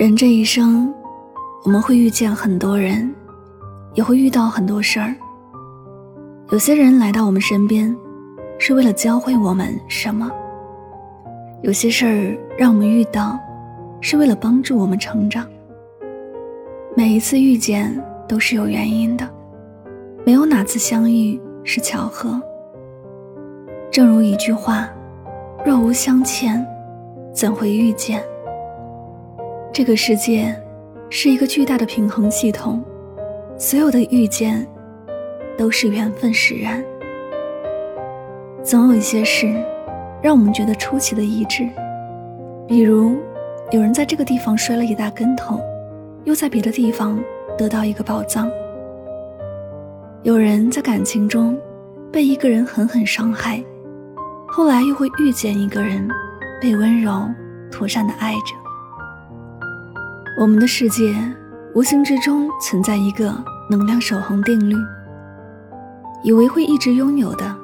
人这一生，我们会遇见很多人，也会遇到很多事儿。有些人来到我们身边，是为了教会我们什么；有些事儿让我们遇到，是为了帮助我们成长。每一次遇见都是有原因的，没有哪次相遇是巧合。正如一句话：“若无相欠，怎会遇见？”这个世界是一个巨大的平衡系统，所有的遇见都是缘分使然。总有一些事让我们觉得出奇的一致，比如有人在这个地方摔了一大跟头，又在别的地方得到一个宝藏；有人在感情中被一个人狠狠伤害，后来又会遇见一个人，被温柔妥善的爱着。我们的世界无形之中存在一个能量守恒定律，以为会一直拥有的，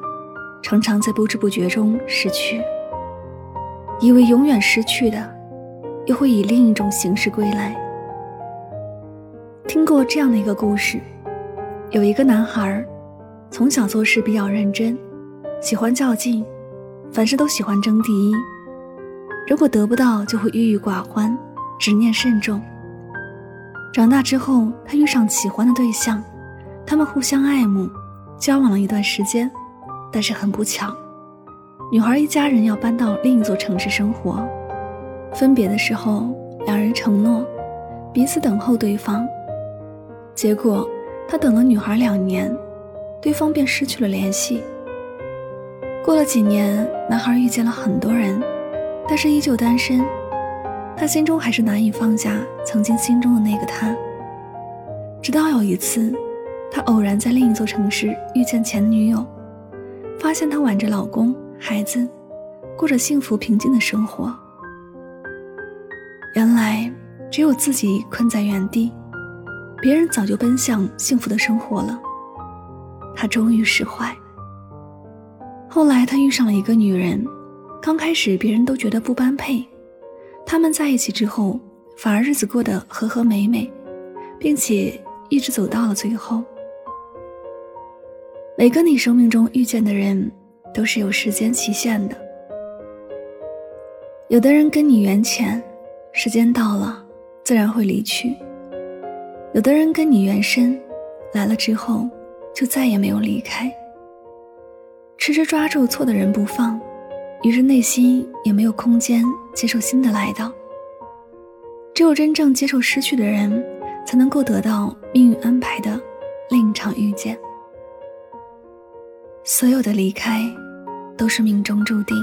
常常在不知不觉中失去；以为永远失去的，又会以另一种形式归来。听过这样的一个故事：有一个男孩，从小做事比较认真，喜欢较劲，凡事都喜欢争第一，如果得不到就会郁郁寡欢。执念甚重。长大之后，他遇上喜欢的对象，他们互相爱慕，交往了一段时间，但是很不巧，女孩一家人要搬到另一座城市生活。分别的时候，两人承诺彼此等候对方。结果，他等了女孩两年，对方便失去了联系。过了几年，男孩遇见了很多人，但是依旧单身。他心中还是难以放下曾经心中的那个他。直到有一次，他偶然在另一座城市遇见前女友，发现她挽着老公、孩子，过着幸福平静的生活。原来，只有自己困在原地，别人早就奔向幸福的生活了。他终于释怀。后来，他遇上了一个女人，刚开始别人都觉得不般配。他们在一起之后，反而日子过得和和美美，并且一直走到了最后。每个你生命中遇见的人，都是有时间期限的。有的人跟你缘浅，时间到了，自然会离去；有的人跟你缘深，来了之后，就再也没有离开。迟迟抓住错的人不放。于是内心也没有空间接受新的来到。只有真正接受失去的人，才能够得到命运安排的另一场遇见。所有的离开，都是命中注定；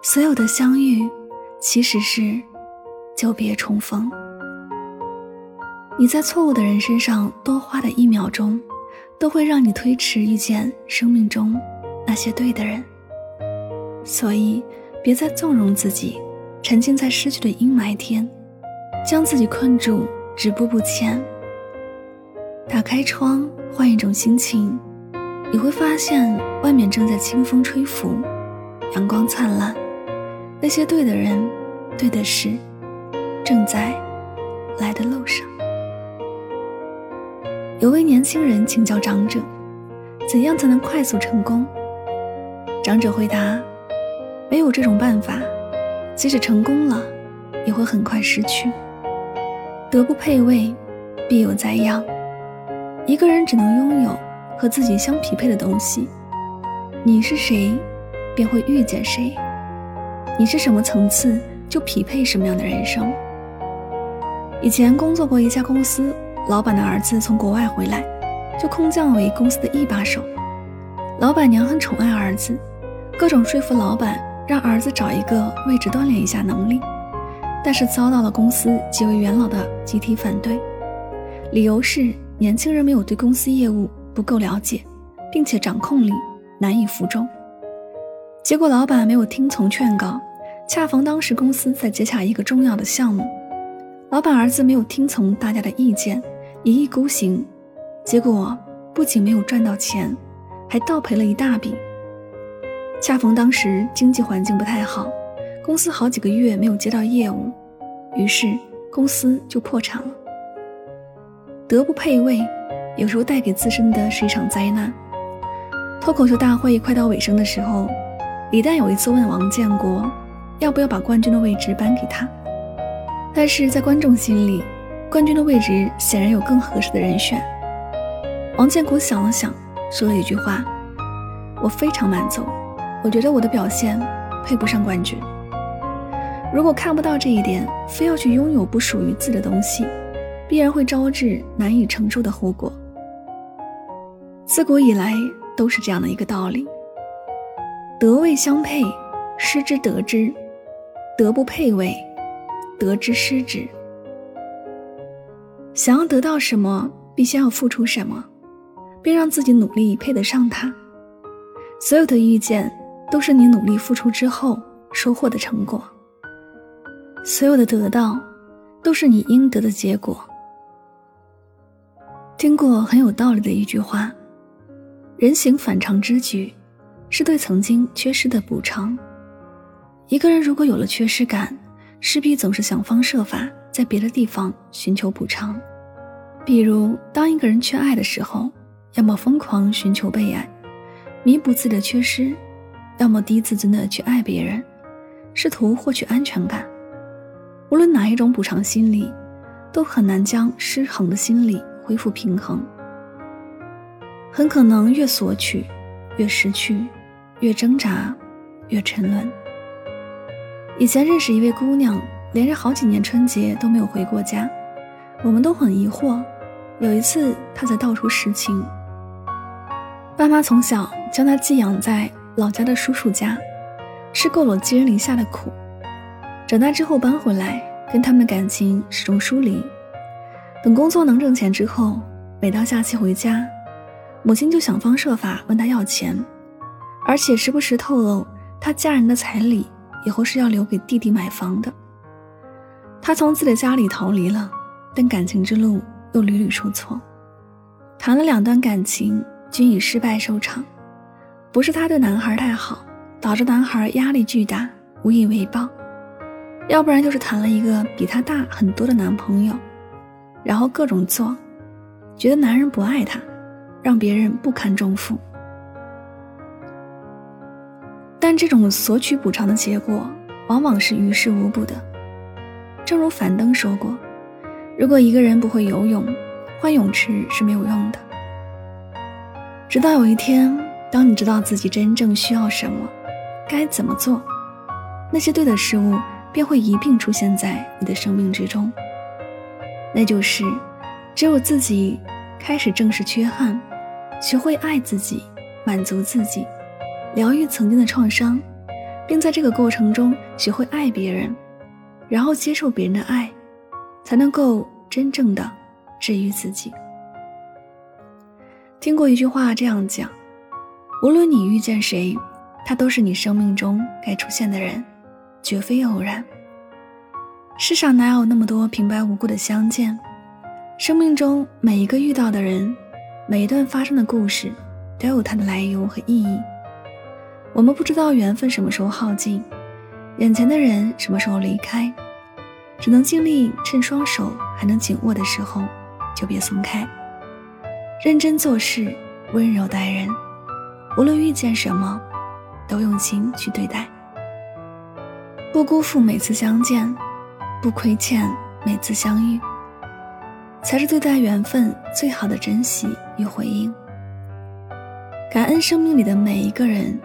所有的相遇，其实是久别重逢。你在错误的人身上多花的一秒钟，都会让你推迟遇见生命中那些对的人。所以，别再纵容自己，沉浸在失去的阴霾天，将自己困住，止步不前。打开窗，换一种心情，你会发现外面正在清风吹拂，阳光灿烂。那些对的人，对的事，正在来的路上。有位年轻人请教长者，怎样才能快速成功？长者回答。没有这种办法，即使成功了，也会很快失去。德不配位，必有灾殃。一个人只能拥有和自己相匹配的东西。你是谁，便会遇见谁。你是什么层次，就匹配什么样的人生。以前工作过一家公司，老板的儿子从国外回来，就空降为公司的一把手。老板娘很宠爱儿子，各种说服老板让儿子找一个位置锻炼一下能力，但是遭到了公司几位元老的集体反对，理由是年轻人没有对公司业务不够了解，并且掌控力难以服众。结果老板没有听从劝告，恰逢当时公司在接洽一个重要的项目。老板儿子没有听从大家的意见，一意孤行，结果不仅没有赚到钱，还倒赔了一大笔。恰逢当时经济环境不太好，公司好几个月没有接到业务，于是公司就破产了。德不配位，有时候带给自身的是一场灾难。脱口秀大会快到尾声的时候，李诞有一次问王建国，要不要把冠军的位置颁给他。但是在观众心里，冠军的位置显然有更合适的人选。王建国想了想，说了一句话：“我非常满足，我觉得我的表现配不上冠军。如果看不到这一点，非要去拥有不属于自己的东西，必然会招致难以承受的后果。自古以来都是这样的一个道理：德位相配，失之得之；德不配位。”得之失之，想要得到什么，必先要付出什么，并让自己努力配得上它。所有的遇见，都是你努力付出之后收获的成果；所有的得到，都是你应得的结果。听过很有道理的一句话：“人行反常之举，是对曾经缺失的补偿。”一个人如果有了缺失感，势必总是想方设法在别的地方寻求补偿，比如当一个人缺爱的时候，要么疯狂寻求被爱，弥补自己的缺失；要么低自尊的去爱别人，试图获取安全感。无论哪一种补偿心理，都很难将失衡的心理恢复平衡，很可能越索取越失去，越挣扎越沉沦。以前认识一位姑娘，连着好几年春节都没有回过家，我们都很疑惑。有一次，她才道出实情：爸妈从小将她寄养在老家的叔叔家，吃够了寄人篱下的苦。长大之后搬回来，跟他们的感情始终疏离。等工作能挣钱之后，每到假期回家，母亲就想方设法问他要钱，而且时不时透露他家人的彩礼。以后是要留给弟弟买房的。他从自己的家里逃离了，但感情之路又屡屡受挫，谈了两段感情均以失败收场。不是他对男孩太好，导致男孩压力巨大，无以为报；要不然就是谈了一个比他大很多的男朋友，然后各种做，觉得男人不爱他，让别人不堪重负。但这种索取补偿的结果，往往是于事无补的。正如樊登说过：“如果一个人不会游泳，换泳池是没有用的。”直到有一天，当你知道自己真正需要什么，该怎么做，那些对的事物便会一并出现在你的生命之中。那就是，只有自己开始正视缺憾，学会爱自己，满足自己。疗愈曾经的创伤，并在这个过程中学会爱别人，然后接受别人的爱，才能够真正的治愈自己。听过一句话这样讲：无论你遇见谁，他都是你生命中该出现的人，绝非偶然。世上哪有那么多平白无故的相见？生命中每一个遇到的人，每一段发生的故事，都有它的来由和意义。我们不知道缘分什么时候耗尽，眼前的人什么时候离开，只能尽力趁双手还能紧握的时候，就别松开。认真做事，温柔待人，无论遇见什么，都用心去对待。不辜负每次相见，不亏欠每次相遇，才是对待缘分最好的珍惜与回应。感恩生命里的每一个人。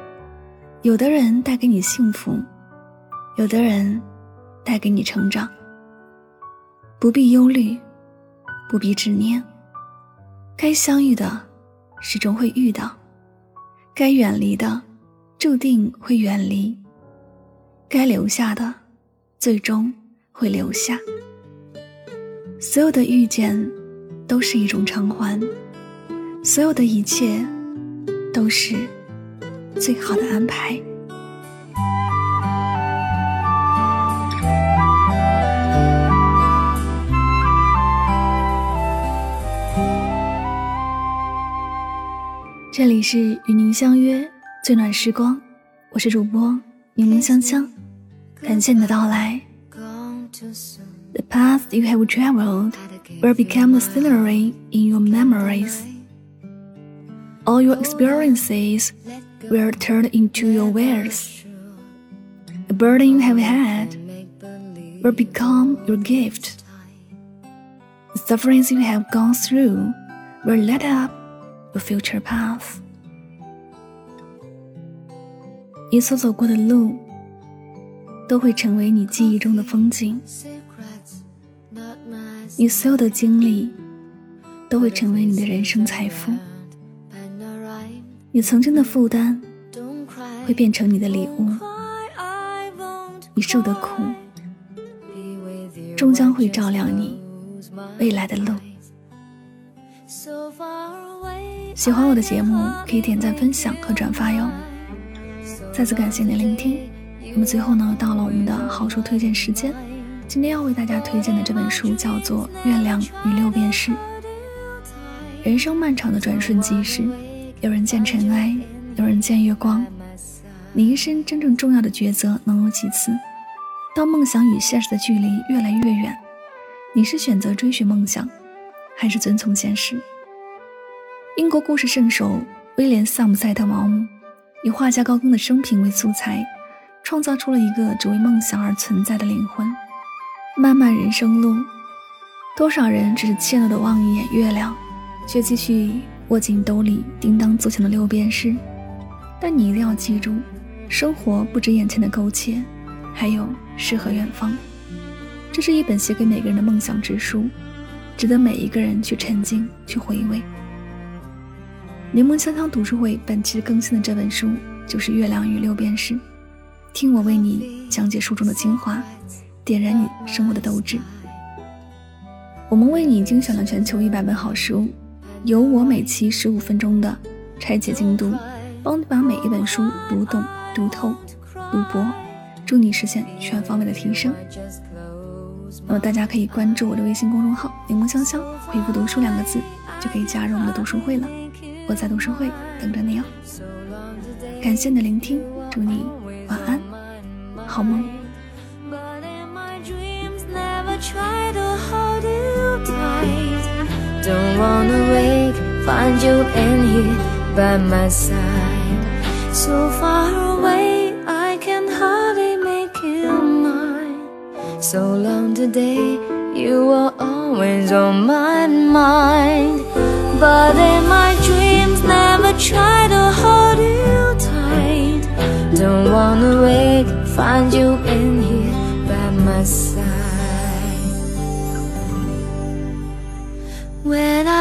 有的人带给你幸福，有的人带给你成长。不必忧虑，不必执念。该相遇的，始终会遇到；该远离的，注定会远离；该留下的，最终会留下。所有的遇见，都是一种偿还；所有的一切，都是最好的安排。这里是与您相约最暖时光，我是主播柠檬香香，感谢你的到来。The path you have traveled will become the scenery in your memories. All your experiences will turn into your words. The burden you have had will become your gift. The sufferings you have gone through will light up your future path。你所走过的路，都会成为你记忆中的风景；你所有的经历，都会成为你的人生财富；你曾经的负担，会变成你的礼物；你受的苦，终将会照亮你未来的路。喜欢我的节目，可以点赞、分享和转发哟。再次感谢你的聆听。那么最后呢，到了我们的好书推荐时间。今天要为大家推荐的这本书叫做《月亮与六便士》。人生漫长的转瞬即逝，有人见尘埃，有人见月光。你一生真正重要的抉择能有几次？当梦想与现实的距离越来越远，你是选择追寻梦想，还是遵从现实？英国故事圣手威廉·萨姆塞特·毛姆以画家高更的生平为素材，创造出了一个只为梦想而存在的灵魂。漫漫人生路，多少人只是怯懦的望一眼月亮，却继续握紧兜里叮当作响的六便士。但你一定要记住，生活不止眼前的苟且，还有诗和远方。这是一本写给每个人的梦想之书，值得每一个人去沉浸、去回味。柠檬香香读书会本期更新的这本书就是《月亮与六便士》，听我为你讲解书中的精华，点燃你生活的斗志。我们为你精选了全球一百本好书，由我每期十五分钟的拆解精读，帮你把每一本书读懂、读透、读博，助你实现全方位的提升。那么大家可以关注我的微信公众号“柠檬香香”，回复“读书”两个字，就可以加入我们的读书会了。我在读书会等着你哦。感谢你的聆听，祝你晚安，好梦。Don't wanna wake, find you in here by my side. So far away, I can hardly make you mine. So long today, you are always on my mind. But in my dreams, never try to hold you tight. Don't wanna wake, find you in here by my side. When I